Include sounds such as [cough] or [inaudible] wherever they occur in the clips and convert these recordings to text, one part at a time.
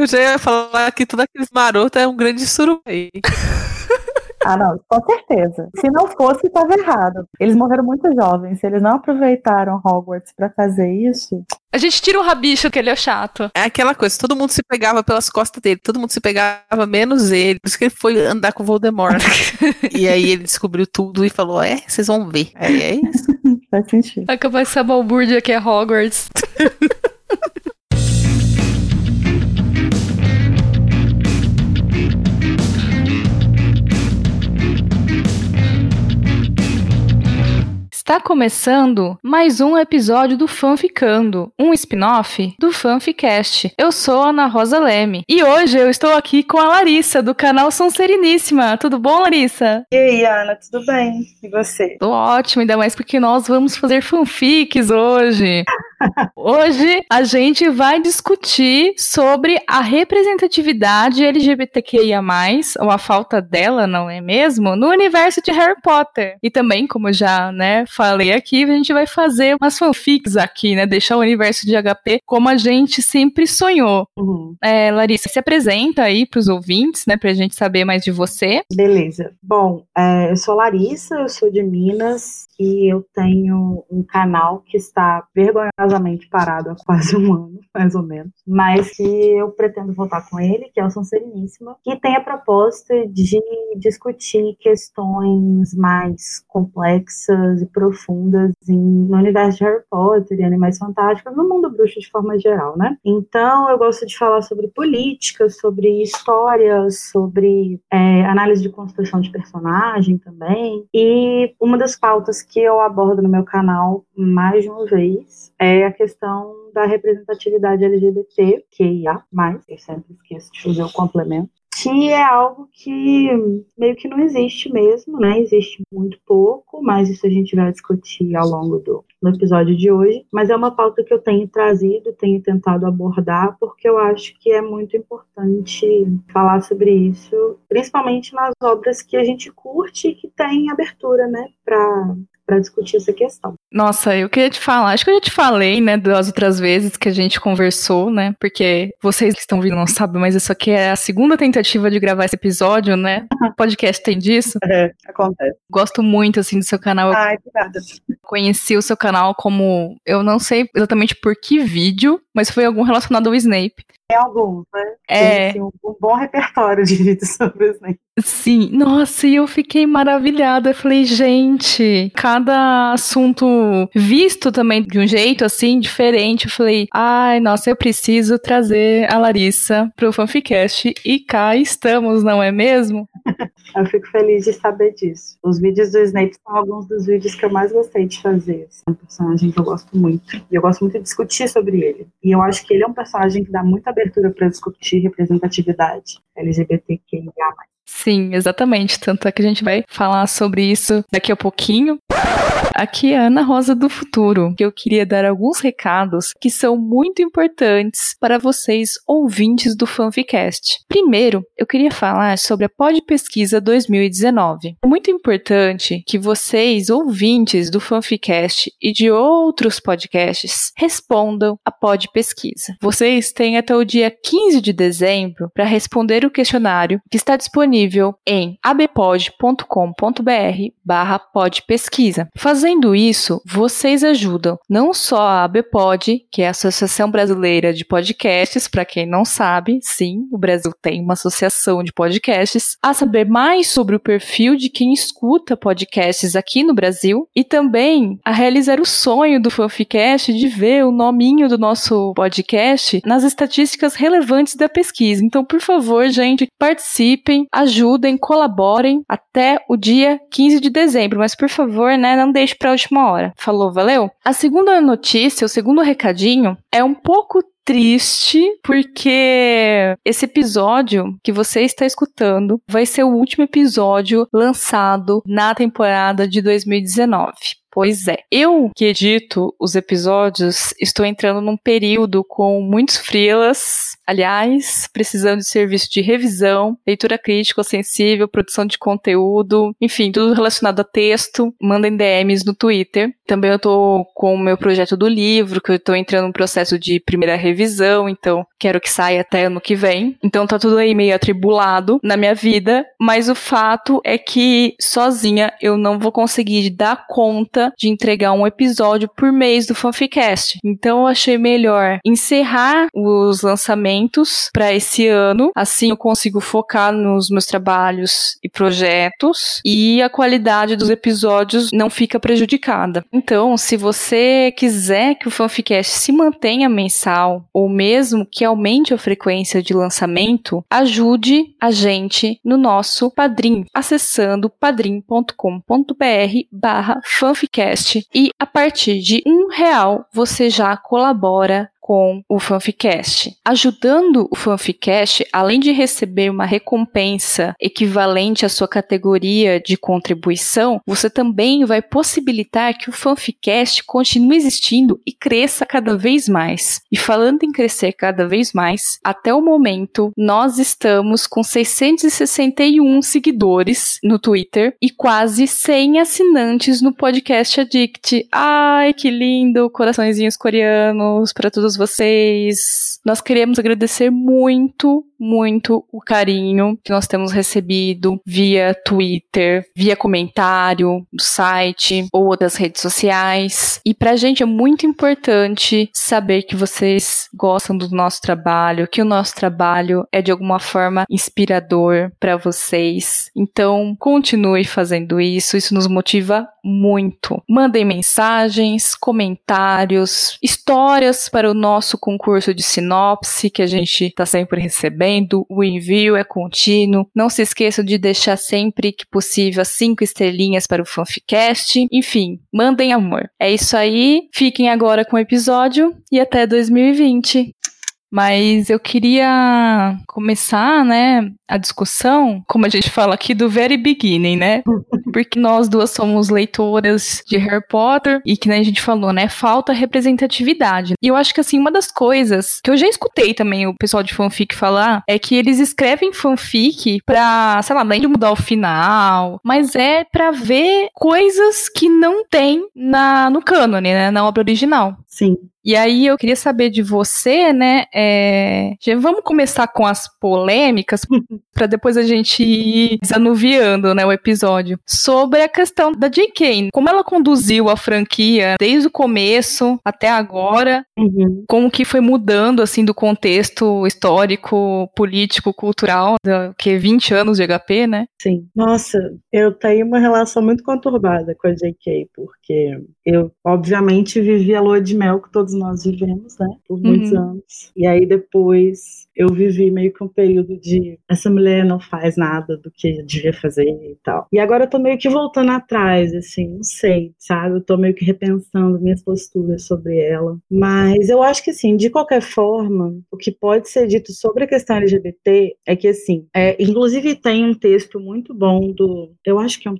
Eu já ia falar que tudo aqueles marotos é um grande surubi. [laughs] Ah, não, com certeza. Se não fosse, estava errado. Eles morreram muito jovens. Se eles não aproveitaram Hogwarts para fazer isso. A gente tira o rabicho, que ele é chato. É aquela coisa, todo mundo se pegava pelas costas dele, todo mundo se pegava, menos ele. Por isso que ele foi andar com o Voldemort. [laughs] e aí ele descobriu tudo e falou: É, vocês vão ver. Aí é isso. [laughs] Faz sentido. Acabou essa balbúrdia que é Hogwarts. Está começando mais um episódio do Fanficando, um spin-off do Fanficast. Eu sou a Ana Rosa Leme e hoje eu estou aqui com a Larissa, do canal Sereníssima. Tudo bom, Larissa? E aí, Ana, tudo bem? E você? Tô ótimo, ainda mais porque nós vamos fazer fanfics hoje. [laughs] Hoje a gente vai discutir sobre a representatividade LGBTQIA+, ou a falta dela, não é mesmo? No universo de Harry Potter. E também, como já, né, falei aqui, a gente vai fazer umas fanfics aqui, né? Deixar o universo de HP como a gente sempre sonhou. Uhum. É, Larissa, se apresenta aí pros ouvintes, né, pra gente saber mais de você. Beleza. Bom, é, eu sou Larissa, eu sou de Minas e eu tenho um canal que está vergonhosamente parado há quase um ano, [laughs] mais ou menos, mas que eu pretendo voltar com ele, que é o São Sereníssima, que tem a proposta de discutir questões mais complexas e profundas em, no universo de Harry Potter e Animais Fantásticos, no mundo bruxo de forma geral, né? Então eu gosto de falar sobre política, sobre história, sobre é, análise de construção de personagem também, e uma das pautas que eu abordo no meu canal mais de uma vez é a questão da representatividade LGBT, que IA, mais, eu sempre esqueço de fazer o complemento, que é algo que meio que não existe mesmo, né? Existe muito pouco, mas isso a gente vai discutir ao longo do, do episódio de hoje. Mas é uma pauta que eu tenho trazido, tenho tentado abordar, porque eu acho que é muito importante falar sobre isso, principalmente nas obras que a gente curte e que tem abertura, né, para para discutir essa questão. Nossa, eu queria te falar, acho que eu já te falei, né, das outras vezes que a gente conversou, né, porque vocês que estão vindo não sabem, mas isso aqui é a segunda tentativa de gravar esse episódio, né, o [laughs] podcast tem disso. É, acontece. Gosto muito, assim, do seu canal. Ai, obrigada. Conheci o seu canal como, eu não sei exatamente por que vídeo, mas foi algum relacionado ao Snape. Tem alguns, né? É. Tem, assim, um, um, bom repertório de vídeos [laughs] sobre o Snape. Sim, nossa, e eu fiquei maravilhada. Eu falei, gente, cada assunto visto também de um jeito assim, diferente. Eu falei, ai, nossa, eu preciso trazer a Larissa pro Fanficast. E cá estamos, não é mesmo? Eu fico feliz de saber disso. Os vídeos do Snape são alguns dos vídeos que eu mais gostei de fazer. É um personagem que eu gosto muito. E eu gosto muito de discutir sobre ele. E eu acho que ele é um personagem que dá muita abertura para discutir representatividade LGBTQIA. Sim, exatamente. Tanto é que a gente vai falar sobre isso daqui a pouquinho. Aqui é a Ana Rosa do Futuro, que eu queria dar alguns recados que são muito importantes para vocês ouvintes do Fanficast. Primeiro, eu queria falar sobre a Pod Pesquisa 2019. É muito importante que vocês, ouvintes do Fanficast e de outros podcasts, respondam a Pod Pesquisa. Vocês têm até o dia 15 de dezembro para responder o questionário que está disponível em abpod.com.br barra podpesquisa. Fazendo isso, vocês ajudam não só a ABPOD, que é a Associação Brasileira de Podcasts, para quem não sabe, sim, o Brasil tem uma associação de podcasts, a saber mais sobre o perfil de quem escuta podcasts aqui no Brasil e também a realizar o sonho do Fanficast de ver o nominho do nosso podcast nas estatísticas relevantes da pesquisa. Então, por favor, gente, participem, ajudem, colaborem até o dia 15 de dezembro, mas por favor, né, não deixe para a última hora. Falou, valeu? A segunda notícia, o segundo recadinho é um pouco triste porque esse episódio que você está escutando vai ser o último episódio lançado na temporada de 2019. Pois é. Eu que edito os episódios, estou entrando num período com muitos freelas aliás, precisando de serviço de revisão, leitura crítica, sensível, produção de conteúdo, enfim, tudo relacionado a texto, mandem DMs no Twitter. Também eu tô com o meu projeto do livro, que eu tô entrando no processo de primeira revisão, então quero que saia até ano que vem. Então tá tudo aí meio atribulado na minha vida, mas o fato é que sozinha eu não vou conseguir dar conta de entregar um episódio por mês do Fanficast. Então eu achei melhor encerrar os lançamentos para esse ano, assim eu consigo focar nos meus trabalhos e projetos e a qualidade dos episódios não fica prejudicada. Então, se você quiser que o Fanficast se mantenha mensal ou mesmo que aumente a frequência de lançamento, ajude a gente no nosso Padrim, acessando padrim.com.br barra fanficast e a partir de um real você já colabora com o Fanficast. Ajudando o Fanficast, além de receber uma recompensa equivalente à sua categoria de contribuição, você também vai possibilitar que o Fanficast continue existindo e cresça cada vez mais. E falando em crescer cada vez mais, até o momento nós estamos com 661 seguidores no Twitter e quase 100 assinantes no podcast Addict. Ai, que lindo! Coraçõezinhos coreanos para todos vocês. Nós queremos agradecer muito, muito o carinho que nós temos recebido via Twitter, via comentário do site ou outras redes sociais. E pra gente é muito importante saber que vocês gostam do nosso trabalho, que o nosso trabalho é de alguma forma inspirador para vocês. Então, continue fazendo isso, isso nos motiva muito. Mandem mensagens, comentários, histórias para o nosso concurso de sinopse que a gente está sempre recebendo. O envio é contínuo. Não se esqueçam de deixar sempre que possível as cinco estrelinhas para o Fanficast. Enfim, mandem amor. É isso aí. Fiquem agora com o episódio e até 2020. Mas eu queria começar, né, a discussão, como a gente fala aqui, do very beginning, né? [laughs] Porque nós duas somos leitoras de Harry Potter e que né, a gente falou, né, falta representatividade. E eu acho que, assim, uma das coisas que eu já escutei também o pessoal de fanfic falar é que eles escrevem fanfic pra, sei lá, além de mudar o final, mas é pra ver coisas que não tem na, no cânone, né, na obra original. Sim. E aí eu queria saber de você, né? É... Já vamos começar com as polêmicas [laughs] para depois a gente ir desanuviando, né, o episódio sobre a questão da J.K. Como ela conduziu a franquia desde o começo até agora, uhum. como que foi mudando assim do contexto histórico, político, cultural, do que 20 anos de HP, né? Sim. Nossa, eu tenho uma relação muito conturbada com a J.K. porque eu obviamente vivi a lua de mel que todos nós vivemos, né, por muitos uhum. anos. E aí depois eu vivi meio que um período de essa mulher não faz nada do que devia fazer e tal. E agora eu tô meio que voltando atrás, assim, não sei, sabe? Eu tô meio que repensando minhas posturas sobre ela. Mas eu acho que, assim, de qualquer forma, o que pode ser dito sobre a questão LGBT é que, assim, é, inclusive tem um texto muito bom do. Eu acho que é um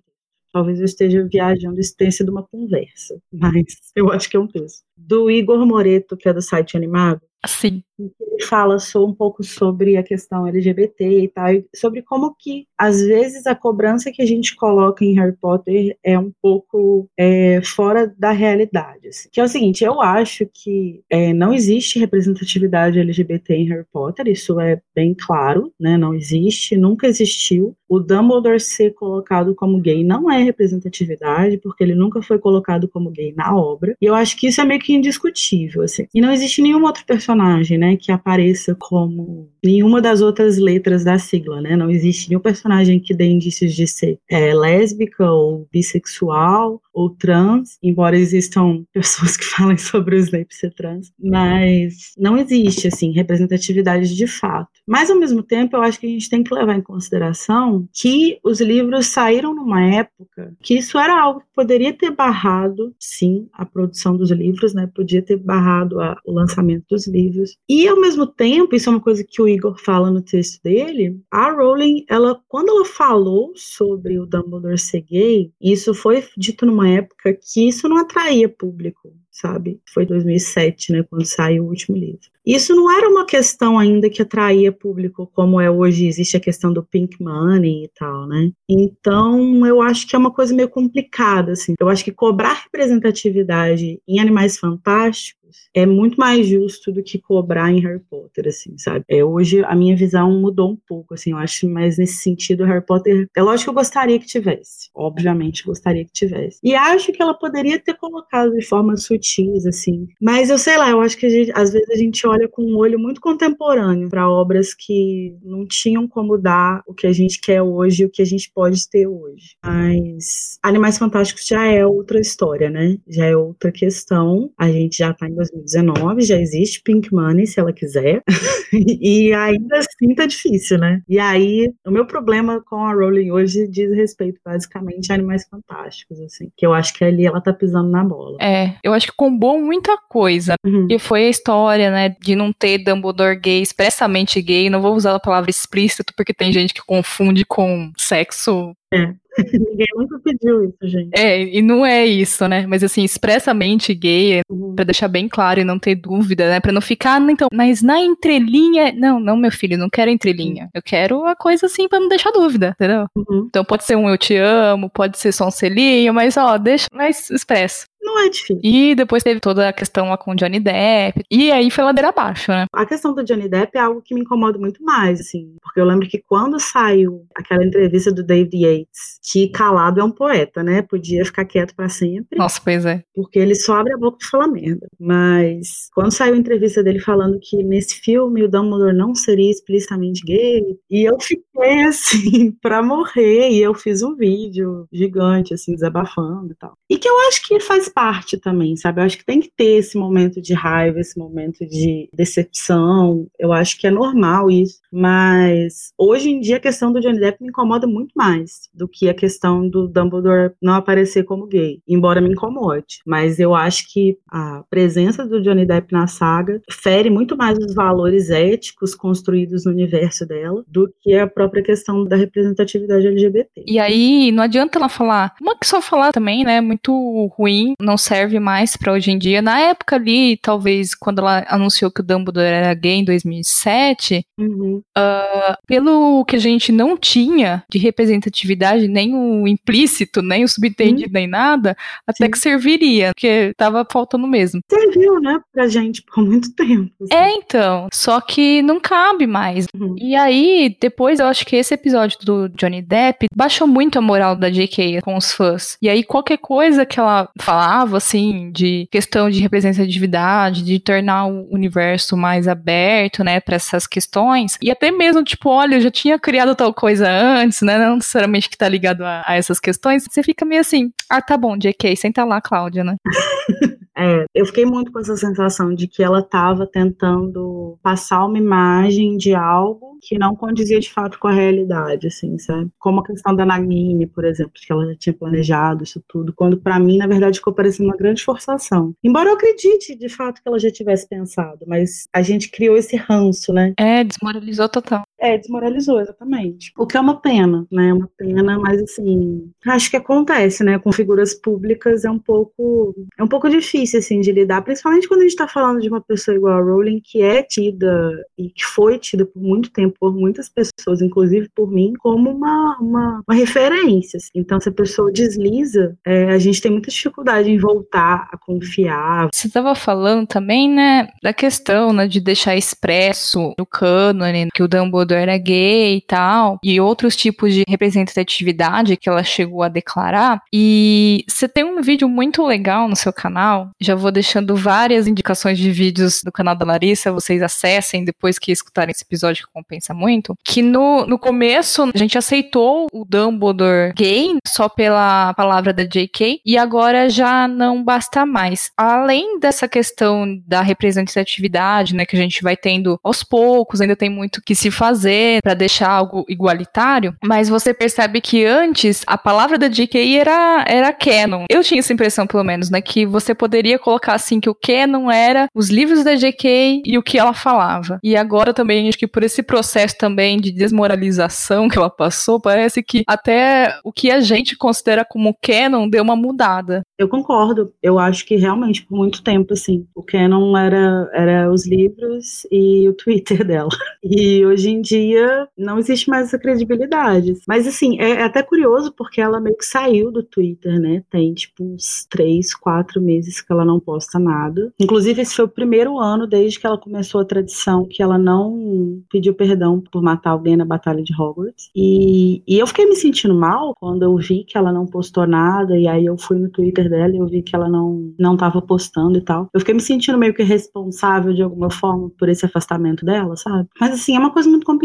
Talvez eu esteja viajando, isso tenha sido uma conversa, mas [laughs] eu acho que é um texto. Do Igor Moreto, que é do site Animado. Sim ele fala só um pouco sobre a questão LGBT e tal, e sobre como que, às vezes, a cobrança que a gente coloca em Harry Potter é um pouco é, fora da realidade. Assim. Que é o seguinte, eu acho que é, não existe representatividade LGBT em Harry Potter, isso é bem claro, né? Não existe, nunca existiu. O Dumbledore ser colocado como gay não é representatividade, porque ele nunca foi colocado como gay na obra. E eu acho que isso é meio que indiscutível, assim. E não existe nenhum outro personagem, né? que apareça como nenhuma das outras letras da sigla, né? Não existe nenhum personagem que dê indícios de ser é, lésbica ou bissexual ou trans, embora existam [laughs] pessoas que falem sobre o Snape ser trans, mas não existe, assim, representatividade de fato. Mas, ao mesmo tempo, eu acho que a gente tem que levar em consideração que os livros saíram numa época que isso era algo que poderia ter barrado, sim, a produção dos livros, né? Podia ter barrado a, o lançamento dos livros. E, ao mesmo tempo, isso é uma coisa que o Igor fala no texto dele, a Rowling, ela, quando ela falou sobre o Dumbledore ser gay, isso foi dito numa época que isso não atraía público sabe? Foi 2007, né, quando saiu o último livro. Isso não era uma questão ainda que atraía público como é hoje, existe a questão do pink money e tal, né? Então, eu acho que é uma coisa meio complicada, assim. Eu acho que cobrar representatividade em Animais Fantásticos é muito mais justo do que cobrar em Harry Potter, assim, sabe? É, hoje a minha visão mudou um pouco, assim, eu acho mais nesse sentido Harry Potter, é lógico que eu gostaria que tivesse, obviamente gostaria que tivesse. E acho que ela poderia ter colocado de forma sutis, assim, mas eu sei lá, eu acho que gente, às vezes a gente olha com um olho muito contemporâneo para obras que não tinham como dar o que a gente quer hoje, o que a gente pode ter hoje. Mas Animais Fantásticos já é outra história, né? Já é outra questão. A gente já tá em 2019, já existe Pink Money, se ela quiser. [laughs] e ainda assim tá difícil, né? E aí, o meu problema com a Rowling hoje diz respeito basicamente a Animais Fantásticos, assim. Que eu acho que ali ela tá pisando na bola. É, eu acho que combou muita coisa. Uhum. E foi a história, né, de não ter Dumbledore gay, expressamente gay. Não vou usar a palavra explícito, porque tem gente que confunde com sexo é. [laughs] Ninguém nunca pediu isso, gente. É, e não é isso, né? Mas assim, expressamente gay, uhum. para deixar bem claro e não ter dúvida, né? Para não ficar, então, mas na entrelinha, não, não, meu filho, não quero entrelinha. Eu quero a coisa assim para não deixar dúvida, entendeu? Uhum. Então pode ser um eu te amo, pode ser só um selinho, mas ó, deixa mais expresso. Não é difícil. E depois teve toda a questão lá com o Johnny Depp. E aí foi ladeira abaixo, né? A questão do Johnny Depp é algo que me incomoda muito mais, assim. Porque eu lembro que quando saiu aquela entrevista do David Yates, que calado é um poeta, né? Podia ficar quieto para sempre. Nossa, pois é. Porque ele só abre a boca e fala merda. Mas quando saiu a entrevista dele falando que nesse filme o Dumbledore não seria explicitamente gay, e eu fiquei assim, [laughs] pra morrer. E eu fiz um vídeo gigante, assim, desabafando e tal. E que eu acho que faz parte também, sabe? Eu acho que tem que ter esse momento de raiva, esse momento de decepção. Eu acho que é normal isso. Mas hoje em dia a questão do Johnny Depp me incomoda muito mais do que a questão do Dumbledore não aparecer como gay, embora me incomode. Mas eu acho que a presença do Johnny Depp na saga fere muito mais os valores éticos construídos no universo dela do que a própria questão da representatividade LGBT. E aí não adianta ela falar, uma que só falar também, né? Muito ruim, não serve mais para hoje em dia. Na época ali, talvez quando ela anunciou que o Dumbledore era gay em 2007, uhum. uh, pelo que a gente não tinha de representatividade, nem o implícito, nem o subentendido, uhum. nem nada, até Sim. que serviria, porque tava faltando mesmo. Serviu, né, pra gente por muito tempo. Assim. É, então. Só que não cabe mais. Uhum. E aí, depois eu acho que esse episódio do Johnny Depp baixou muito a moral da J.K. com os fãs. E aí, qualquer coisa que ela falava, assim, de questão de representatividade, de tornar o universo mais aberto, né, para essas questões, e até mesmo, tipo, olha, eu já tinha criado tal coisa antes, né, não necessariamente que tá ligado a, a essas questões, você fica meio assim, ah, tá bom, JK, senta lá, Cláudia, né? [laughs] É, eu fiquei muito com essa sensação de que ela estava tentando passar uma imagem de algo que não condizia de fato com a realidade, assim, sabe? Como a questão da Nagini, por exemplo, que ela já tinha planejado isso tudo, quando para mim, na verdade, ficou parecendo uma grande forçação. Embora eu acredite de fato que ela já tivesse pensado, mas a gente criou esse ranço, né? É, desmoralizou total. É, desmoralizou, exatamente. O que é uma pena, né? Uma pena, mas assim, acho que acontece, né? Com figuras públicas é um pouco é um pouco difícil assim de lidar, principalmente quando a gente está falando de uma pessoa igual a Rowling que é tida e que foi tida por muito tempo por muitas pessoas, inclusive por mim, como uma, uma, uma referência. Assim. Então, se a pessoa desliza, é, a gente tem muita dificuldade em voltar a confiar. Você estava falando também, né, da questão, né, de deixar expresso no cânone que o Dumbledore era gay e tal, e outros tipos de representatividade que ela chegou a declarar. E você tem um vídeo muito legal no seu canal, já vou deixando várias indicações de vídeos do canal da Larissa, vocês acessem depois que escutarem esse episódio que compensa muito. Que no, no começo a gente aceitou o Dumbledore gay só pela palavra da JK, e agora já não basta mais. Além dessa questão da representatividade, né, que a gente vai tendo aos poucos, ainda tem muito que se fazer fazer para deixar algo igualitário, mas você percebe que antes a palavra da JK era, era canon. Eu tinha essa impressão, pelo menos, né? Que você poderia colocar assim que o canon era os livros da JK e o que ela falava. E agora também, acho que por esse processo também de desmoralização que ela passou, parece que até o que a gente considera como canon deu uma mudada. Eu concordo. Eu acho que realmente, por muito tempo, assim, o canon era, era os livros e o Twitter [laughs] dela. E hoje em dia não existe mais essa credibilidade. Mas, assim, é, é até curioso porque ela meio que saiu do Twitter, né? Tem, tipo, uns três, quatro meses que ela não posta nada. Inclusive, esse foi o primeiro ano desde que ela começou a tradição que ela não pediu perdão por matar alguém na Batalha de Hogwarts. E, e eu fiquei me sentindo mal quando eu vi que ela não postou nada. E aí eu fui no Twitter dela e eu vi que ela não, não tava postando e tal. Eu fiquei me sentindo meio que responsável de alguma forma por esse afastamento dela, sabe? Mas assim, é uma coisa muito complicada,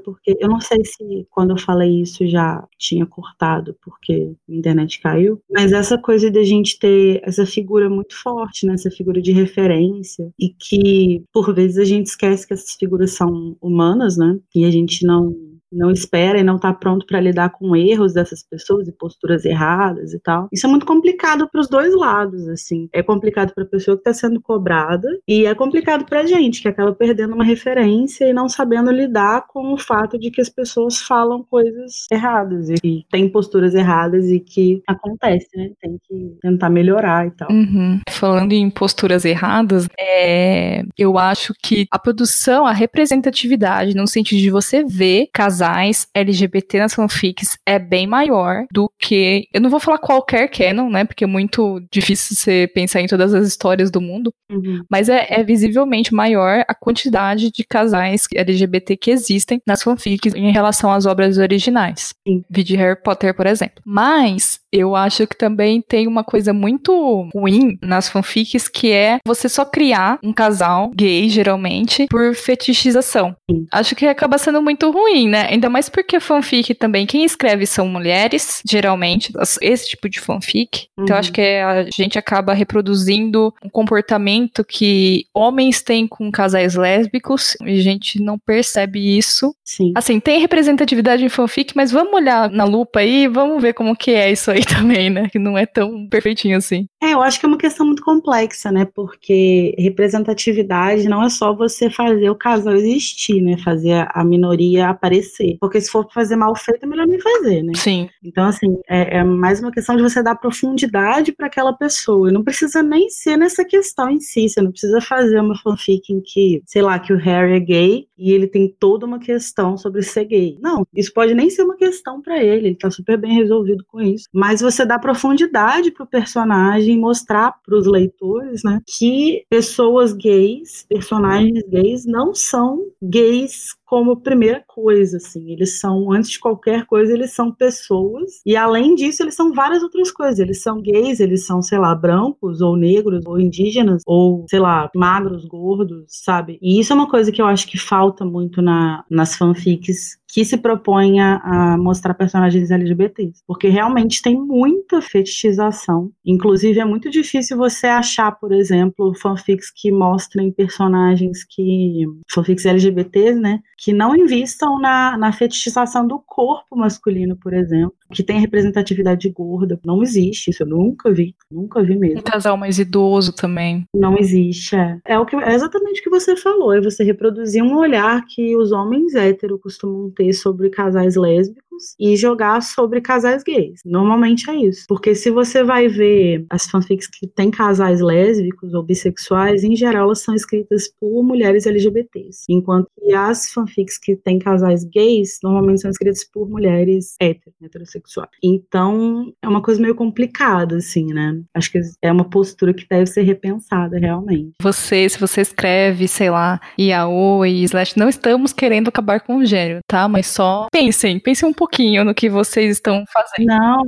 porque eu não sei se quando eu falei isso já tinha cortado, porque a internet caiu, mas essa coisa de a gente ter essa figura muito forte, né? Essa figura de referência, e que por vezes a gente esquece que essas figuras são humanas, né? E a gente não não espera e não está pronto para lidar com erros dessas pessoas e posturas erradas e tal. Isso é muito complicado para os dois lados, assim. É complicado para a pessoa que está sendo cobrada e é complicado para a gente que acaba perdendo uma referência e não sabendo lidar com o fato de que as pessoas falam coisas erradas e tem posturas erradas e que acontece, né? Tem que tentar melhorar e tal. Uhum. Falando em posturas erradas, é... eu acho que a produção, a representatividade, no sentido de você ver casais casais LGBT nas fanfics é bem maior do que. Eu não vou falar qualquer canon, né? Porque é muito difícil você pensar em todas as histórias do mundo. Uhum. Mas é, é, visivelmente maior a quantidade de casais LGBT que existem nas fanfics em relação às obras originais. Sim. de Harry Potter, por exemplo. Mas eu acho que também tem uma coisa muito ruim nas fanfics que é você só criar um casal gay, geralmente, por fetichização. Sim. Acho que acaba sendo muito ruim, né? Ainda mais porque fanfic também, quem escreve são mulheres, geralmente, esse tipo de fanfic. Uhum. Então acho que a gente acaba reproduzindo um comportamento que homens têm com casais lésbicos e a gente não percebe isso. Sim. Assim, tem representatividade em fanfic, mas vamos olhar na lupa aí, vamos ver como que é isso aí [laughs] também, né? Que não é tão perfeitinho assim. É, eu acho que é uma questão muito complexa, né? Porque representatividade não é só você fazer o casal existir, né? Fazer a minoria aparecer. Porque se for fazer mal feito, é melhor nem fazer, né? Sim. Então, assim, é, é mais uma questão de você dar profundidade para aquela pessoa. E não precisa nem ser nessa questão em si. Você não precisa fazer uma fanfic em que, sei lá, que o Harry é gay e ele tem toda uma questão sobre ser gay. Não, isso pode nem ser uma questão para ele. Ele tá super bem resolvido com isso. Mas você dá profundidade pro personagem mostrar para os leitores, né, que pessoas gays, personagens gays, não são gays como primeira coisa, assim. Eles são, antes de qualquer coisa, eles são pessoas. E além disso, eles são várias outras coisas. Eles são gays, eles são, sei lá, brancos, ou negros, ou indígenas, ou, sei lá, magros, gordos, sabe? E isso é uma coisa que eu acho que falta muito na, nas fanfics que se propõe a, mostrar personagens LGBTs. Porque realmente tem muita fetichização. Inclusive, é muito difícil você achar, por exemplo, fanfics que mostrem personagens que. fanfics LGBTs, né? que não invistam na, na fetichização do corpo masculino, por exemplo, que tem representatividade gorda. Não existe, isso eu nunca vi, nunca vi mesmo. Um casal mais idoso também. Não existe, é. É, o que, é exatamente o que você falou, é você reproduzir um olhar que os homens héteros costumam ter sobre casais lésbicos e jogar sobre casais gays. Normalmente é isso. Porque se você vai ver as fanfics que tem casais lésbicos ou bissexuais, em geral elas são escritas por mulheres LGBTs. Enquanto que as fanfics que tem casais gays, normalmente são escritas por mulheres hétero, heterossexuais. Então, é uma coisa meio complicada, assim, né? Acho que é uma postura que deve ser repensada realmente. Você, se você escreve, sei lá, Yaoi e Slash, não estamos querendo acabar com o gênero, tá? Mas só pensem, pensem um pouco pouquinho no que vocês estão fazendo. Não,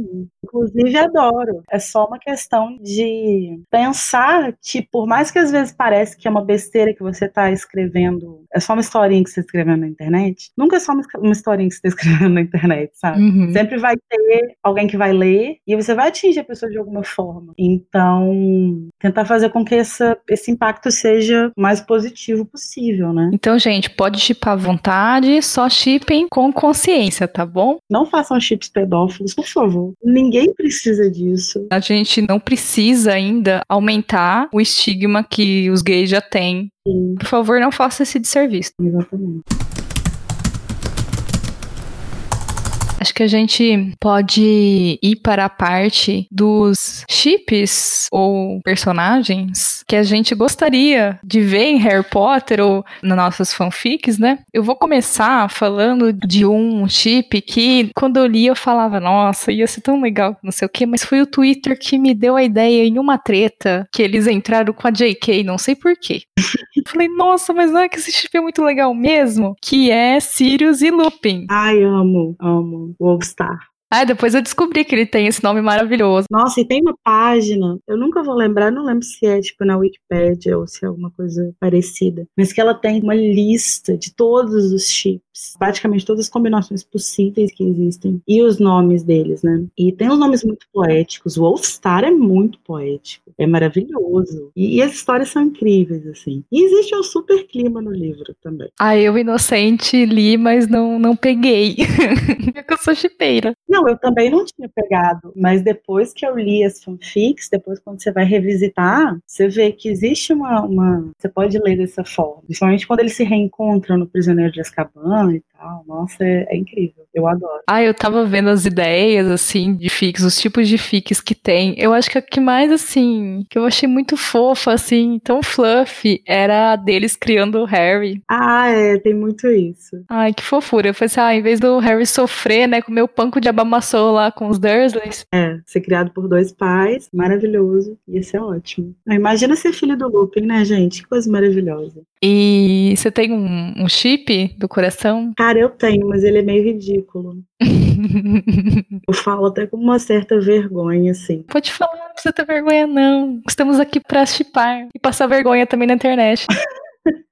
inclusive adoro. É só uma questão de pensar que, por mais que às vezes pareça que é uma besteira que você está escrevendo, é só uma historinha que você está escrevendo na internet, nunca é só uma historinha que você está escrevendo [laughs] na internet, sabe? Uhum. Sempre vai ter alguém que vai ler e você vai atingir a pessoa de alguma forma. Então, tentar fazer com que essa, esse impacto seja o mais positivo possível, né? Então, gente, pode chipar à vontade, só chipem com consciência, tá bom? Não façam chips pedófilos, por favor. Ninguém precisa disso. A gente não precisa ainda aumentar o estigma que os gays já têm. Sim. Por favor, não faça esse desserviço. Exatamente. Acho que a gente pode ir para a parte dos chips ou personagens que a gente gostaria de ver em Harry Potter ou nas nossas fanfics, né? Eu vou começar falando de um chip que, quando eu li, eu falava, nossa, ia ser tão legal, não sei o quê, mas foi o Twitter que me deu a ideia em uma treta que eles entraram com a JK, não sei porquê. Falei, nossa, mas não é que esse chip é muito legal mesmo? Que é Sirius e Lupin. Ai, amo, amo. Wolfstar. Ah, depois eu descobri que ele tem esse nome maravilhoso. Nossa, e tem uma página, eu nunca vou lembrar, não lembro se é tipo na Wikipedia ou se é alguma coisa parecida, mas que ela tem uma lista de todos os chips, praticamente todas as combinações possíveis que existem e os nomes deles, né? E tem uns nomes muito poéticos. O Wolfstar é muito poético, é maravilhoso. E, e as histórias são incríveis, assim. E existe um super clima no livro também. Ah, eu, inocente, li, mas não, não peguei. [laughs] Eu sou chipeira. Não, não, eu também não tinha pegado, mas depois que eu li as fanfics, depois quando você vai revisitar, você vê que existe uma, uma... você pode ler dessa forma, principalmente quando eles se reencontram no Prisioneiro de Azkaban e tal, nossa, é, é incrível, eu adoro. Ah, eu tava vendo as ideias, assim, de fics, os tipos de fics que tem, eu acho que a que mais, assim, que eu achei muito fofa, assim, tão fluffy, era a deles criando o Harry. Ah, é, tem muito isso. Ai, que fofura, eu falei assim, ah, em vez do Harry sofrer, né, comer o panco de abamão amassou lá com os Dursleys. É, ser criado por dois pais, maravilhoso. Ia ser ótimo. Imagina ser filho do Lupin, né, gente? Que coisa maravilhosa. E você tem um, um chip do coração? Cara, eu tenho, mas ele é meio ridículo. [laughs] eu falo até com uma certa vergonha, assim. Pode falar, não precisa ter vergonha, não. Estamos aqui pra chipar e passar vergonha também na internet. [laughs]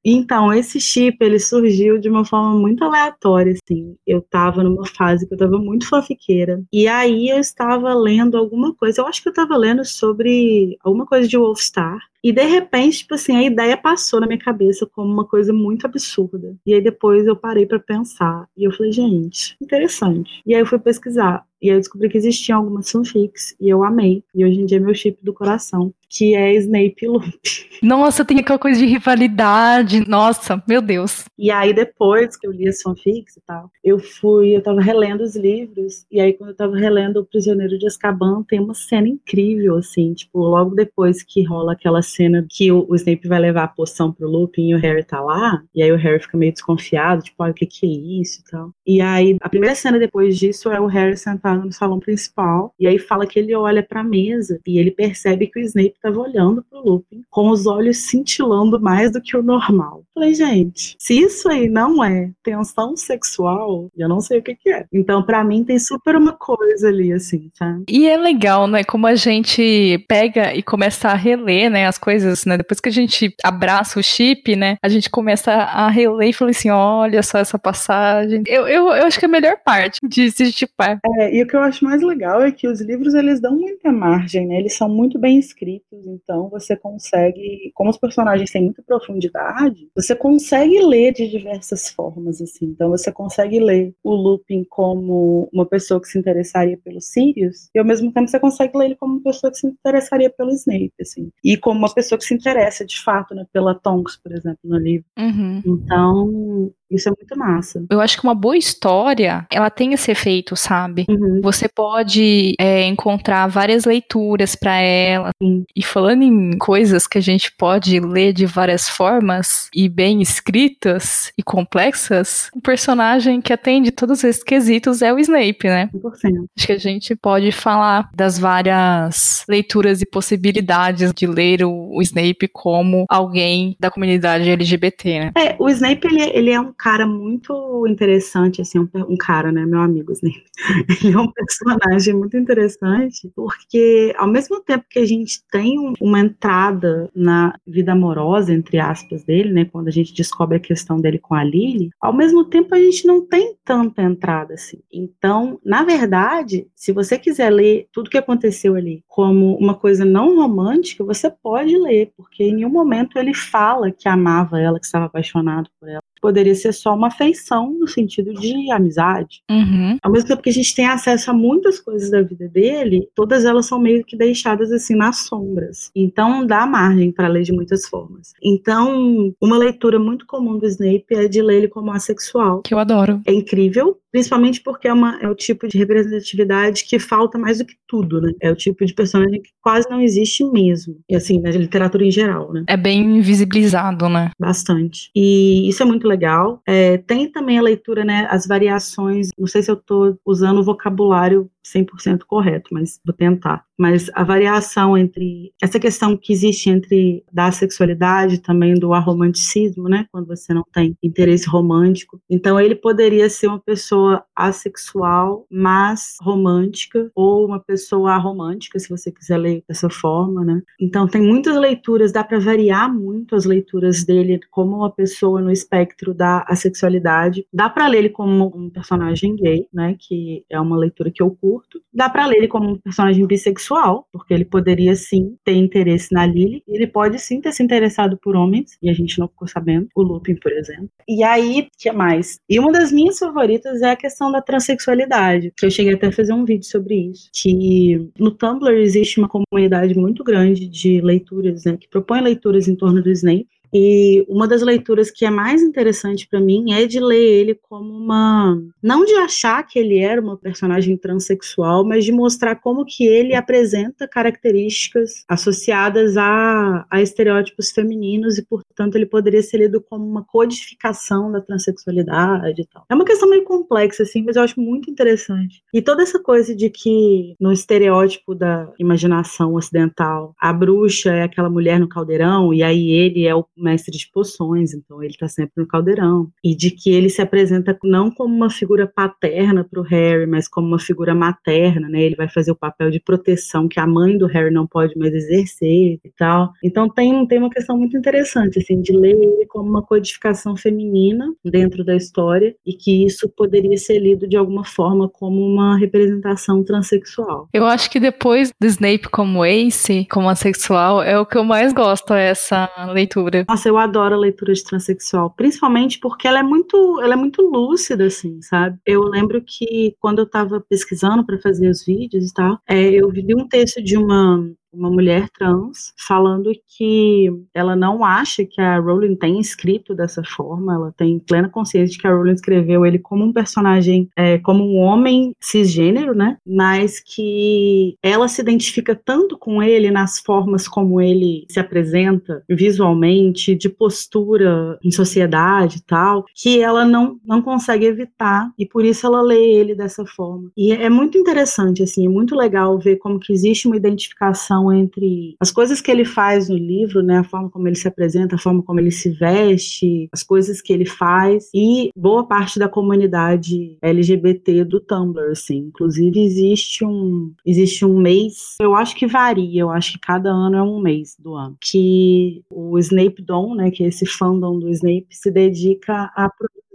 Então, esse chip, ele surgiu de uma forma muito aleatória, assim. Eu tava numa fase que eu tava muito fofiqueira. E aí eu estava lendo alguma coisa. Eu acho que eu tava lendo sobre alguma coisa de Wolfstar. E de repente, tipo assim, a ideia passou na minha cabeça como uma coisa muito absurda. E aí depois eu parei para pensar. E eu falei, gente, interessante. E aí eu fui pesquisar. E aí eu descobri que existiam algumas fanfics. E eu amei. E hoje em dia é meu chip do coração que é Snape e Luke. Nossa, tem aquela coisa de rivalidade. Nossa, meu Deus. E aí, depois que eu li as fanfics e tal, eu fui, eu tava relendo os livros, e aí quando eu tava relendo O Prisioneiro de Azkaban, tem uma cena incrível, assim, tipo, logo depois que rola aquela cena que o, o Snape vai levar a poção pro Lupin e o Harry tá lá, e aí o Harry fica meio desconfiado, tipo, ah, o que que é isso e tal. E aí, a primeira cena depois disso é o Harry sentado no salão principal, e aí fala que ele olha pra mesa, e ele percebe que o Snape estava olhando pro Lupin com os olhos cintilando mais do que o normal. Falei, gente, se isso aí não é tensão sexual, eu não sei o que, que é. Então, para mim, tem super uma coisa ali, assim, tá? E é legal, né? Como a gente pega e começa a reler, né, as coisas, né? Depois que a gente abraça o chip, né? A gente começa a reler e fala assim: olha só essa passagem. Eu, eu, eu acho que é a melhor parte de se chipar. É, e o que eu acho mais legal é que os livros eles dão muita margem, né? Eles são muito bem escritos então você consegue, como os personagens têm muita profundidade, você consegue ler de diversas formas, assim. Então você consegue ler o Lupin como uma pessoa que se interessaria pelo Sirius, e ao mesmo tempo você consegue ler ele como uma pessoa que se interessaria pelo Snape, assim. E como uma pessoa que se interessa, de fato, né, pela Tonks, por exemplo, no livro. Uhum. Então, isso é muito massa. Eu acho que uma boa história, ela tem esse efeito, sabe? Uhum. Você pode é, encontrar várias leituras para ela. Sim. E falando em coisas que a gente pode ler de várias formas e bem escritas e complexas, um personagem que atende todos esses quesitos é o Snape, né? 100%. Acho que a gente pode falar das várias leituras e possibilidades de ler o, o Snape como alguém da comunidade LGBT, né? É, o Snape, ele, ele é um cara muito interessante, assim, um, um cara, né, meu amigo Snape. [laughs] Ele é um personagem muito interessante, porque ao mesmo tempo que a gente tem um, uma entrada na vida amorosa, entre aspas, dele, né, quando a gente descobre a questão dele com a Lily, ao mesmo tempo a gente não tem tanta entrada, assim. Então, na verdade, se você quiser ler tudo que aconteceu ali como uma coisa não romântica, você pode ler, porque em nenhum momento ele fala que amava ela, que estava apaixonado por ela poderia ser só uma afeição no sentido de amizade. Uhum. Ao mesmo tempo que a gente tem acesso a muitas coisas da vida dele, todas elas são meio que deixadas assim nas sombras. Então dá margem para ler de muitas formas. Então, uma leitura muito comum do Snape é de ler ele como assexual. Que eu adoro. É incrível, principalmente porque é, uma, é o tipo de representatividade que falta mais do que tudo, né? É o tipo de personagem que quase não existe mesmo. E assim, na literatura em geral, né? É bem invisibilizado, né? Bastante. E isso é muito legal. É, tem também a leitura, né? As variações. Não sei se eu estou usando o vocabulário 100% correto, mas vou tentar. Mas a variação entre essa questão que existe entre da sexualidade também do arromanticismo, né, quando você não tem interesse romântico. Então ele poderia ser uma pessoa assexual, mas romântica ou uma pessoa aromântica, se você quiser ler dessa forma, né? Então tem muitas leituras, dá para variar muito as leituras dele como uma pessoa no espectro da assexualidade. Dá para ler ele como um personagem gay, né, que é uma leitura que eu curto. Dá para ler ele como um personagem bissexual, porque ele poderia sim ter interesse na Lily, ele pode sim ter se interessado por homens, e a gente não ficou sabendo, o Lupin, por exemplo. E aí, que mais? E uma das minhas favoritas é a questão da transexualidade, que eu cheguei até a fazer um vídeo sobre isso, que no Tumblr existe uma comunidade muito grande de leituras, né, que propõe leituras em torno do Snape, e uma das leituras que é mais interessante para mim é de ler ele como uma. Não de achar que ele era uma personagem transexual, mas de mostrar como que ele apresenta características associadas a, a estereótipos femininos e, portanto, ele poderia ser lido como uma codificação da transexualidade e tal. É uma questão meio complexa, assim, mas eu acho muito interessante. E toda essa coisa de que no estereótipo da imaginação ocidental, a bruxa é aquela mulher no caldeirão e aí ele é o mestre de poções, então ele está sempre no caldeirão. E de que ele se apresenta não como uma figura paterna para o Harry, mas como uma figura materna, né? Ele vai fazer o papel de proteção que a mãe do Harry não pode mais exercer e tal. Então tem, tem uma questão muito interessante, assim, de ler ele como uma codificação feminina dentro da história e que isso poderia ser lido de alguma forma como uma representação transexual. Eu acho que depois do Snape como Ace, como assexual, é o que eu mais gosto, é essa leitura. Nossa, eu adoro a leitura de transexual, principalmente porque ela é muito, ela é muito lúcida, assim, sabe? Eu lembro que quando eu estava pesquisando para fazer os vídeos e tal, é, eu vi um texto de uma uma mulher trans falando que ela não acha que a Rowling tem escrito dessa forma, ela tem plena consciência de que a Rowling escreveu ele como um personagem, é, como um homem cisgênero, né? Mas que ela se identifica tanto com ele nas formas como ele se apresenta visualmente, de postura em sociedade e tal, que ela não, não consegue evitar e por isso ela lê ele dessa forma. E é muito interessante, assim, é muito legal ver como que existe uma identificação entre as coisas que ele faz no livro, né, a forma como ele se apresenta, a forma como ele se veste, as coisas que ele faz e boa parte da comunidade LGBT do Tumblr, assim. Inclusive existe um existe um mês, eu acho que varia, eu acho que cada ano é um mês do ano, que o Snape Dom, né, que é esse fandom do Snape se dedica a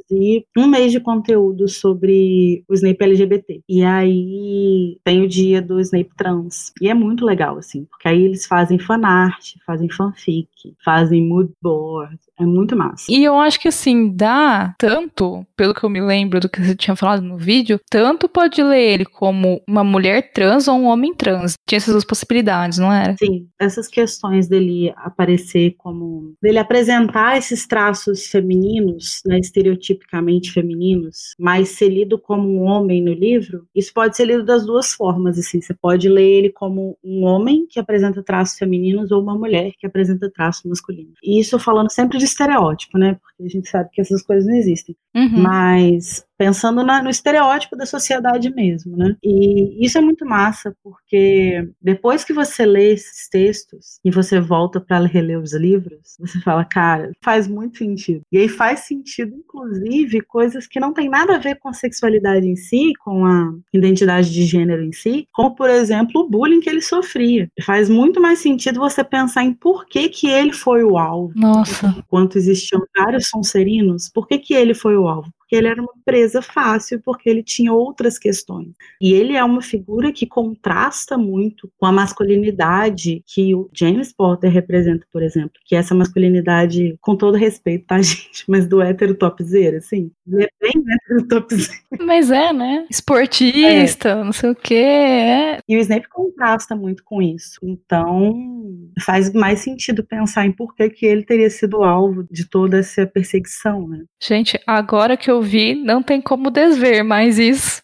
produzir um mês de conteúdo sobre o Snape LGBT. E aí tem o dia do Snape trans. E é muito legal, assim, porque aí eles fazem fanart, fazem fanfic, fazem mood board, é muito massa. E eu acho que assim, dá tanto, pelo que eu me lembro do que você tinha falado no vídeo, tanto pode ler ele como uma mulher trans ou um homem trans. Tinha essas duas possibilidades, não era? Sim, essas questões dele aparecer como. dele apresentar esses traços femininos, né, estereotipicamente femininos, mas ser lido como um homem no livro, isso pode ser lido das duas formas, assim. Você pode ler ele como um homem que apresenta traços femininos ou uma mulher que apresenta traços masculinos. E isso falando sempre de estereótipo, né? Porque a gente sabe que essas coisas não existem. Uhum. Mas pensando na, no estereótipo da sociedade mesmo, né? E isso é muito massa, porque depois que você lê esses textos e você volta para reler os livros, você fala, cara, faz muito sentido. E aí faz sentido, inclusive, coisas que não tem nada a ver com a sexualidade em si, com a identidade de gênero em si, como, por exemplo, o bullying que ele sofria. Faz muito mais sentido você pensar em por que, que ele foi o alvo. Nossa. Enquanto existiam vários Sonserinos, por que, que ele foi o alvo? Ele era uma presa fácil, porque ele tinha outras questões. E ele é uma figura que contrasta muito com a masculinidade que o James Potter representa, por exemplo, que é essa masculinidade, com todo respeito, tá, [laughs] gente? Mas do hétero topzera, assim. Ele é bem hétero topzera. Mas é, né? Esportista, é. não sei o quê. É. E o Snape contrasta muito com isso. Então, faz mais sentido pensar em por que, que ele teria sido alvo de toda essa perseguição, né? Gente, agora que eu vi, não tem como desver mais isso.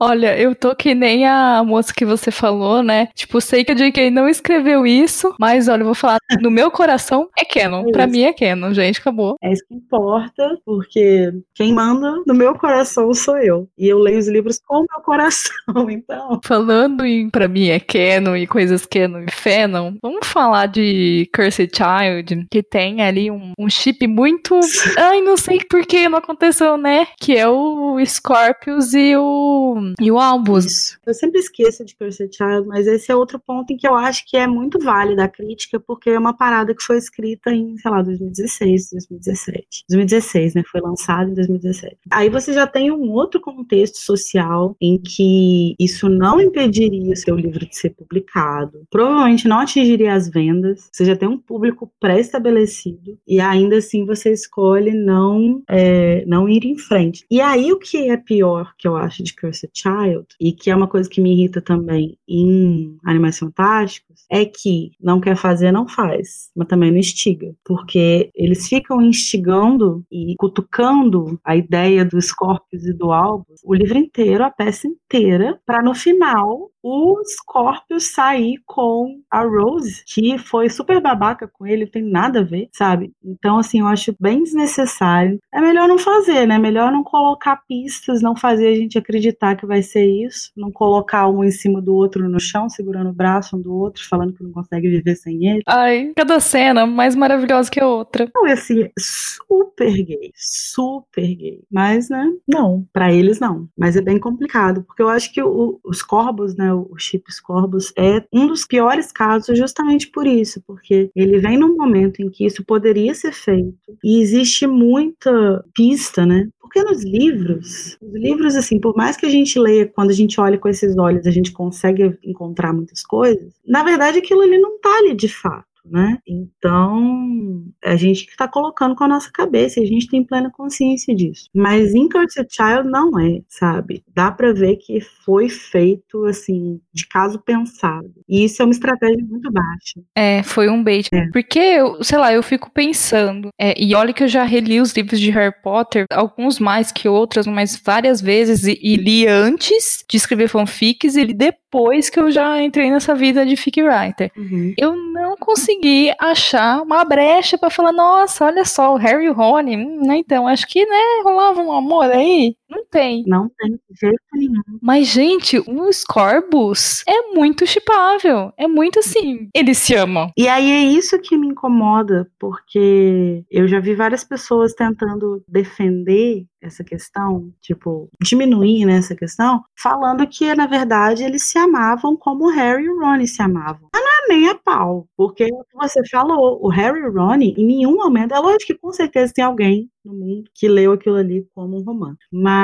Olha, eu tô que nem a moça que você falou, né? Tipo, sei que a J.K. não escreveu isso, mas olha, eu vou falar, no meu coração é canon. É pra mim é canon, gente, acabou. É isso que importa, porque quem manda no meu coração sou eu. E eu leio os livros com o meu coração, [laughs] então. Falando em pra mim é canon e coisas canon e fanon, vamos falar de Cursed Child, que tem ali um, um chip muito. [laughs] Ai, não sei por que não aconteceu, né? Que é o Scorpius e o e o Albus. Isso. Eu sempre esqueço de Cursed Child, mas esse é outro ponto em que eu acho que é muito válida a crítica, porque é uma parada que foi escrita em, sei lá, 2016, 2017. 2016, né? Foi lançado em 2017. Aí você já tem um outro contexto social em que isso não impediria o seu livro de ser publicado, provavelmente não atingiria as vendas, você já tem um público pré-estabelecido e ainda assim você escolhe não, é, não ir em frente. E aí o que é pior que eu acho de Cursed Child, e que é uma coisa que me irrita também em Animais Fantásticos, é que não quer fazer, não faz, mas também não instiga, porque eles ficam instigando e cutucando a ideia do Scorpius e do Albus o livro inteiro, a peça inteira, para no final o Scorpius sair com a Rose, que foi super babaca com ele, tem nada a ver, sabe? Então, assim, eu acho bem desnecessário. É melhor não fazer, né? Melhor não colocar pistas, não fazer a gente acreditar que vai ser isso, não colocar um em cima do outro no chão, segurando o braço um do outro, falando que não consegue viver sem ele. Ai, cada cena mais maravilhosa que a outra. Não, é assim, super gay, super gay. Mas, né, não, para eles não. Mas é bem complicado, porque eu acho que o, os corvos, né, o Chips Corbus, é um dos piores casos justamente por isso, porque ele vem num momento em que isso poderia ser feito e existe muita pista, né? Porque nos livros, os livros, assim, por mais que a gente leia, quando a gente olha com esses olhos, a gente consegue encontrar muitas coisas, na verdade aquilo ali não tá ali de fato né? Então, a gente que está colocando com a nossa cabeça, a gente tem plena consciência disso. Mas em Cursed Child não é, sabe? Dá para ver que foi feito, assim, de caso pensado. E isso é uma estratégia muito baixa. É, foi um bait. É. Porque, eu, sei lá, eu fico pensando, é, e olha que eu já reli os livros de Harry Potter, alguns mais que outros, mas várias vezes, e, e li antes de escrever fanfics e li depois que eu já entrei nessa vida de fic writer. Uhum. Eu não consegui consegui achar uma brecha para falar, nossa, olha só, o Harry e o Rony, hum, né, então, acho que, né, rolava um amor aí. Não tem. Não tem, de jeito nenhum. Mas, gente, o Scorbus é muito chipável. É muito assim, eles se amam. E aí é isso que me incomoda, porque eu já vi várias pessoas tentando defender essa questão, tipo, diminuir né, essa questão, falando que, na verdade, eles se amavam como o Harry e o Ron se amavam. Mas não é nem a pau, porque você falou, o Harry e o Ron, em nenhum momento, é lógico que com certeza tem alguém no mundo que leu aquilo ali como um romance. Mas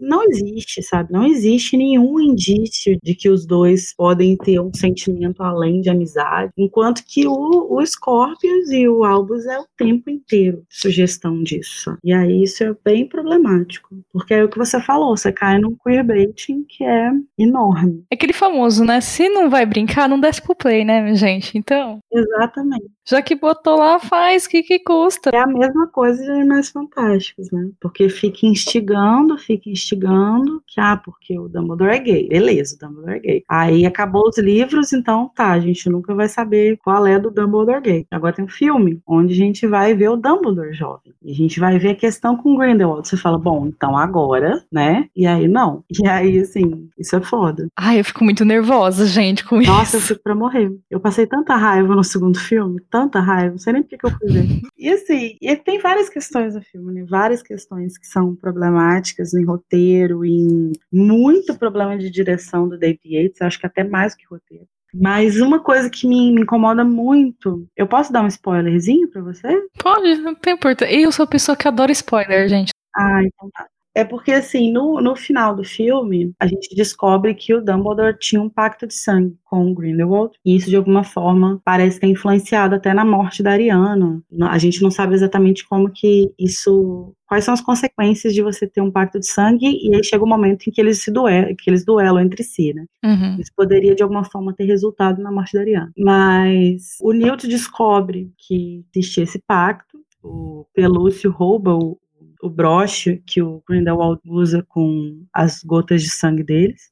não existe, sabe? Não existe nenhum indício de que os dois podem ter um sentimento além de amizade, enquanto que o, o Scorpius e o Albus é o tempo inteiro sugestão disso. E aí isso é bem problemático, porque é o que você falou, você cai num queerbaiting que é enorme. É aquele famoso, né? Se não vai brincar, não desce pro play, né, gente? Então. Exatamente. Já que botou lá, faz, o que, que custa? É a mesma coisa de Animais Fantásticos, né? Porque fica instigando, fica instigando, que, ah, porque o Dumbledore é gay. Beleza, o Dumbledore é gay. Aí acabou os livros, então tá, a gente nunca vai saber qual é do Dumbledore gay. Agora tem um filme, onde a gente vai ver o Dumbledore jovem. E a gente vai ver a questão com Grindelwald. Você fala, bom, então agora, né? E aí não. E aí, assim, isso é foda. Ai, eu fico muito nervosa, gente, com Nossa, eu isso. fico pra morrer. Eu passei tanta raiva no segundo filme, tanta raiva, não sei nem por que eu fui ver. E assim, e tem várias questões no filme, né? Várias questões que são problemáticas em roteiro, em muito problema de direção do David Yates, acho que até mais que roteiro. Mas uma coisa que me, me incomoda muito, eu posso dar um spoilerzinho pra você? Pode, não tem importância. Eu sou a pessoa que adora spoiler, gente. Ah, então tá. É porque, assim, no, no final do filme, a gente descobre que o Dumbledore tinha um pacto de sangue com o Grindelwald, e isso, de alguma forma, parece ter influenciado até na morte da Ariana. A gente não sabe exatamente como que isso... Quais são as consequências de você ter um pacto de sangue, e aí chega o momento em que eles se duelam, que eles duelam entre si, né? Uhum. Isso poderia, de alguma forma, ter resultado na morte da Ariana. Mas o Newt descobre que existia esse pacto, o Pelúcio rouba o, o broche que o Grindelwald usa com as gotas de sangue deles.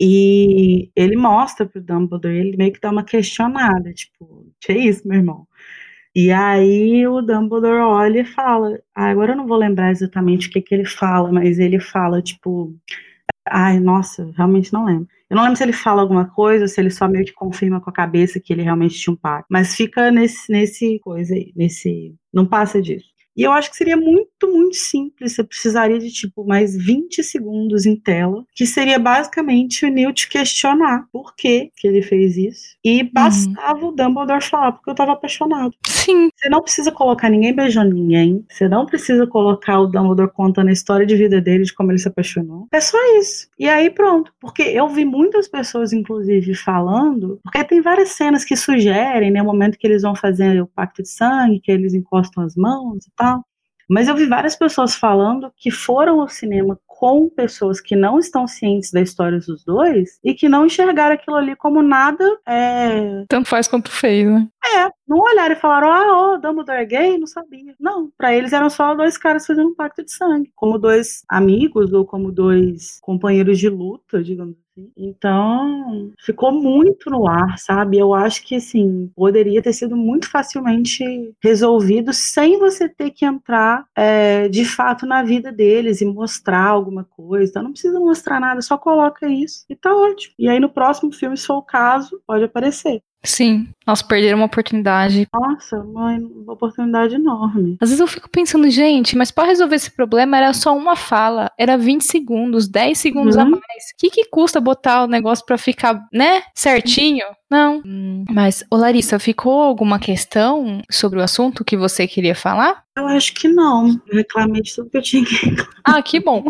E ele mostra pro Dumbledore, ele meio que dá uma questionada, tipo, que é isso, meu irmão? E aí o Dumbledore olha e fala, ah, agora eu não vou lembrar exatamente o que que ele fala, mas ele fala, tipo, ai, nossa, realmente não lembro. Eu não lembro se ele fala alguma coisa se ele só meio que confirma com a cabeça que ele realmente tinha um pacto. Mas fica nesse, nesse coisa aí, nesse. Não passa disso. E eu acho que seria muito, muito simples. Você precisaria de, tipo, mais 20 segundos em tela, que seria basicamente o Newt questionar por que, que ele fez isso. E bastava o Dumbledore falar, porque eu tava apaixonado. Sim, Você não precisa colocar ninguém beijando ninguém. Você não precisa colocar o Dumbledore contando a história de vida dele, de como ele se apaixonou. É só isso. E aí pronto. Porque eu vi muitas pessoas, inclusive, falando. Porque tem várias cenas que sugerem, né? O momento que eles vão fazer o pacto de sangue, que eles encostam as mãos e tal. Mas eu vi várias pessoas falando que foram ao cinema com pessoas que não estão cientes da história dos dois e que não enxergaram aquilo ali como nada é, tanto faz quanto fez, né? É, não olharam e falaram, ah, ó, Dumbledore é gay? Não sabia. Não, pra eles eram só dois caras fazendo um pacto de sangue, como dois amigos ou como dois companheiros de luta, digamos assim. Então, ficou muito no ar, sabe? Eu acho que, assim, poderia ter sido muito facilmente resolvido sem você ter que entrar, é, de fato, na vida deles e mostrar alguma coisa. Então, não precisa mostrar nada, só coloca isso e tá ótimo. E aí, no próximo filme, se for o caso, pode aparecer. Sim, nós perderam uma oportunidade. Nossa, uma, uma oportunidade enorme. Às vezes eu fico pensando, gente, mas para resolver esse problema era só uma fala, era 20 segundos, 10 segundos a Uhum. mais. O que, que custa botar o negócio pra ficar, né, certinho? Não. Hum, Mas, ô Larissa, ficou alguma questão sobre o assunto que você queria falar? Eu acho que não. Eu reclamei de tudo que eu tinha que reclamar. Ah, que bom.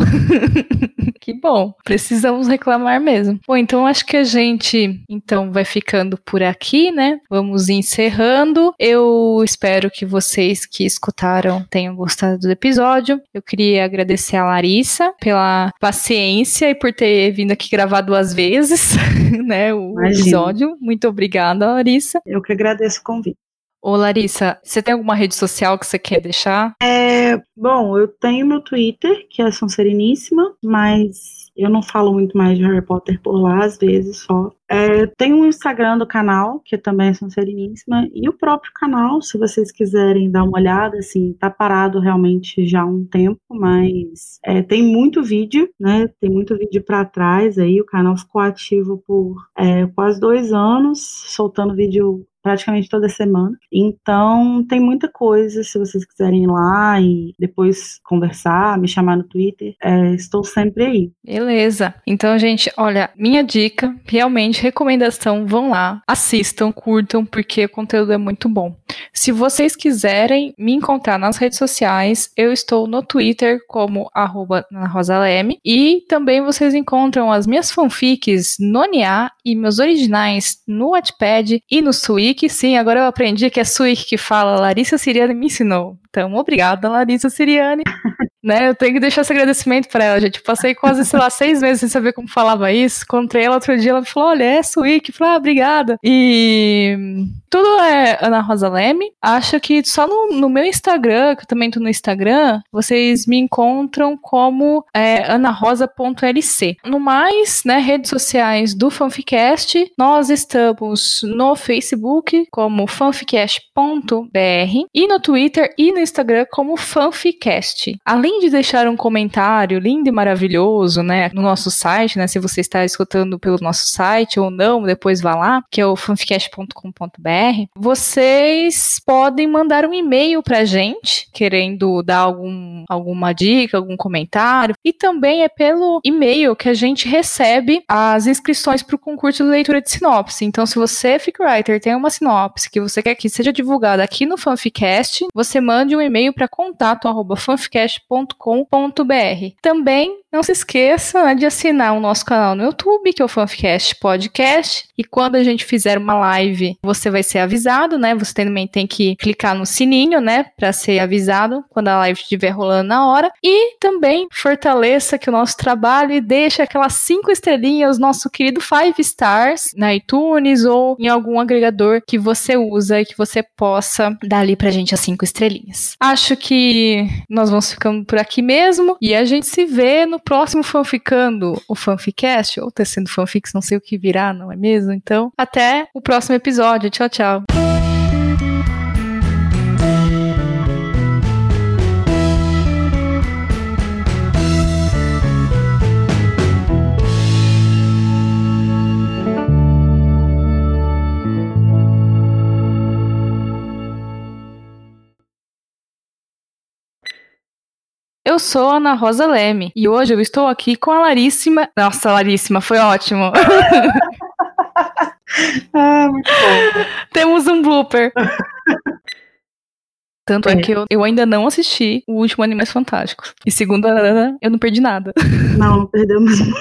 [laughs] que bom. Precisamos reclamar mesmo. Bom, então acho que a gente então vai ficando por aqui, né? Vamos encerrando. Eu espero que vocês que escutaram tenham gostado do episódio. Eu queria agradecer a Larissa pela paciência e por ter vindo aqui gravar duas vezes, [laughs] né, o Imagina. episódio. Muito obrigada, Larissa. Eu que agradeço o convite. Ô, Larissa, você tem alguma rede social que você quer deixar? É, bom, eu tenho meu Twitter, que é Sonsereníssima, mas eu não falo muito mais de Harry Potter por lá, às vezes só. É, tem um Instagram do canal, que também é Sonsereníssima, e o próprio canal, se vocês quiserem dar uma olhada, assim, tá parado realmente já há um tempo, mas é, tem muito vídeo, né? Tem muito vídeo pra trás aí, o canal ficou ativo por é, quase dois anos, soltando vídeo praticamente toda semana. Então, tem muita coisa, se vocês quiserem ir lá e depois conversar, me chamar no Twitter, é, estou sempre aí. Beleza. Então, gente, olha, minha dica, realmente, recomendação, vão lá, assistam, curtam, porque o conteúdo é muito bom. Se vocês quiserem me encontrar nas redes sociais, eu estou no Twitter como arroba Ana Rosa Leme, e também vocês encontram as minhas fanfics no NIA e meus originais no Wattpad e no Suic. Sim, agora eu aprendi que é Suic que fala, Larissa Siriane me ensinou. Então, obrigada, Larissa Siriane. [laughs] né? Eu tenho que deixar esse agradecimento para ela, gente. Passei quase, sei lá, seis meses sem saber como falava isso. Encontrei ela outro dia, ela falou: olha, é Suíque. Falei, ah, obrigada. E tudo é Ana Rosa Leme. Acho que só no, no, meu Instagram, que eu também tô no Instagram, vocês me encontram como é, anarosa.lc. No mais, né, redes sociais do Fanficast, nós estamos no Facebook como fanficast.br e no Twitter e no Instagram como fanficast. Além de deixar um comentário lindo e maravilhoso, né, no nosso site, né, se você está escutando pelo nosso site ou não, depois vá lá, que é o fanficast.com.br vocês podem mandar um e-mail pra gente, querendo dar algum, alguma dica, algum comentário. E também é pelo e-mail que a gente recebe as inscrições para o concurso de leitura de sinopse. Então, se você, Writer, tem uma sinopse que você quer que seja divulgada aqui no Fanficast, você mande um e-mail para contato@fanficast.com.br. Também não se esqueça né, de assinar o nosso canal no YouTube, que é o Fanficast Podcast. E quando a gente fizer uma live, você vai ser avisado, né? Você também tem que clicar no sininho, né? Para ser avisado quando a live estiver rolando na hora. E também fortaleça que o nosso trabalho e deixe aquelas cinco estrelinhas, nosso querido Five Stars, na iTunes ou em algum agregador que você usa e que você possa dar ali pra gente as cinco estrelinhas. Acho que nós vamos ficando por aqui mesmo e a gente se vê no próximo Fanficando, o Fanficast, ou tecendo fanfics, não sei o que virá, não é mesmo? Então, até o próximo episódio. Tchau, tchau. Eu sou Ana Rosa Leme e hoje eu estou aqui com a Laríssima. Nossa, Laríssima, foi ótimo. [laughs] ah, muito bom. Temos um blooper. Tanto é. é, que eu, eu ainda não assisti o último Animais Fantásticos. E segundo a Ana, eu não perdi nada. Não, não perdeu mesmo.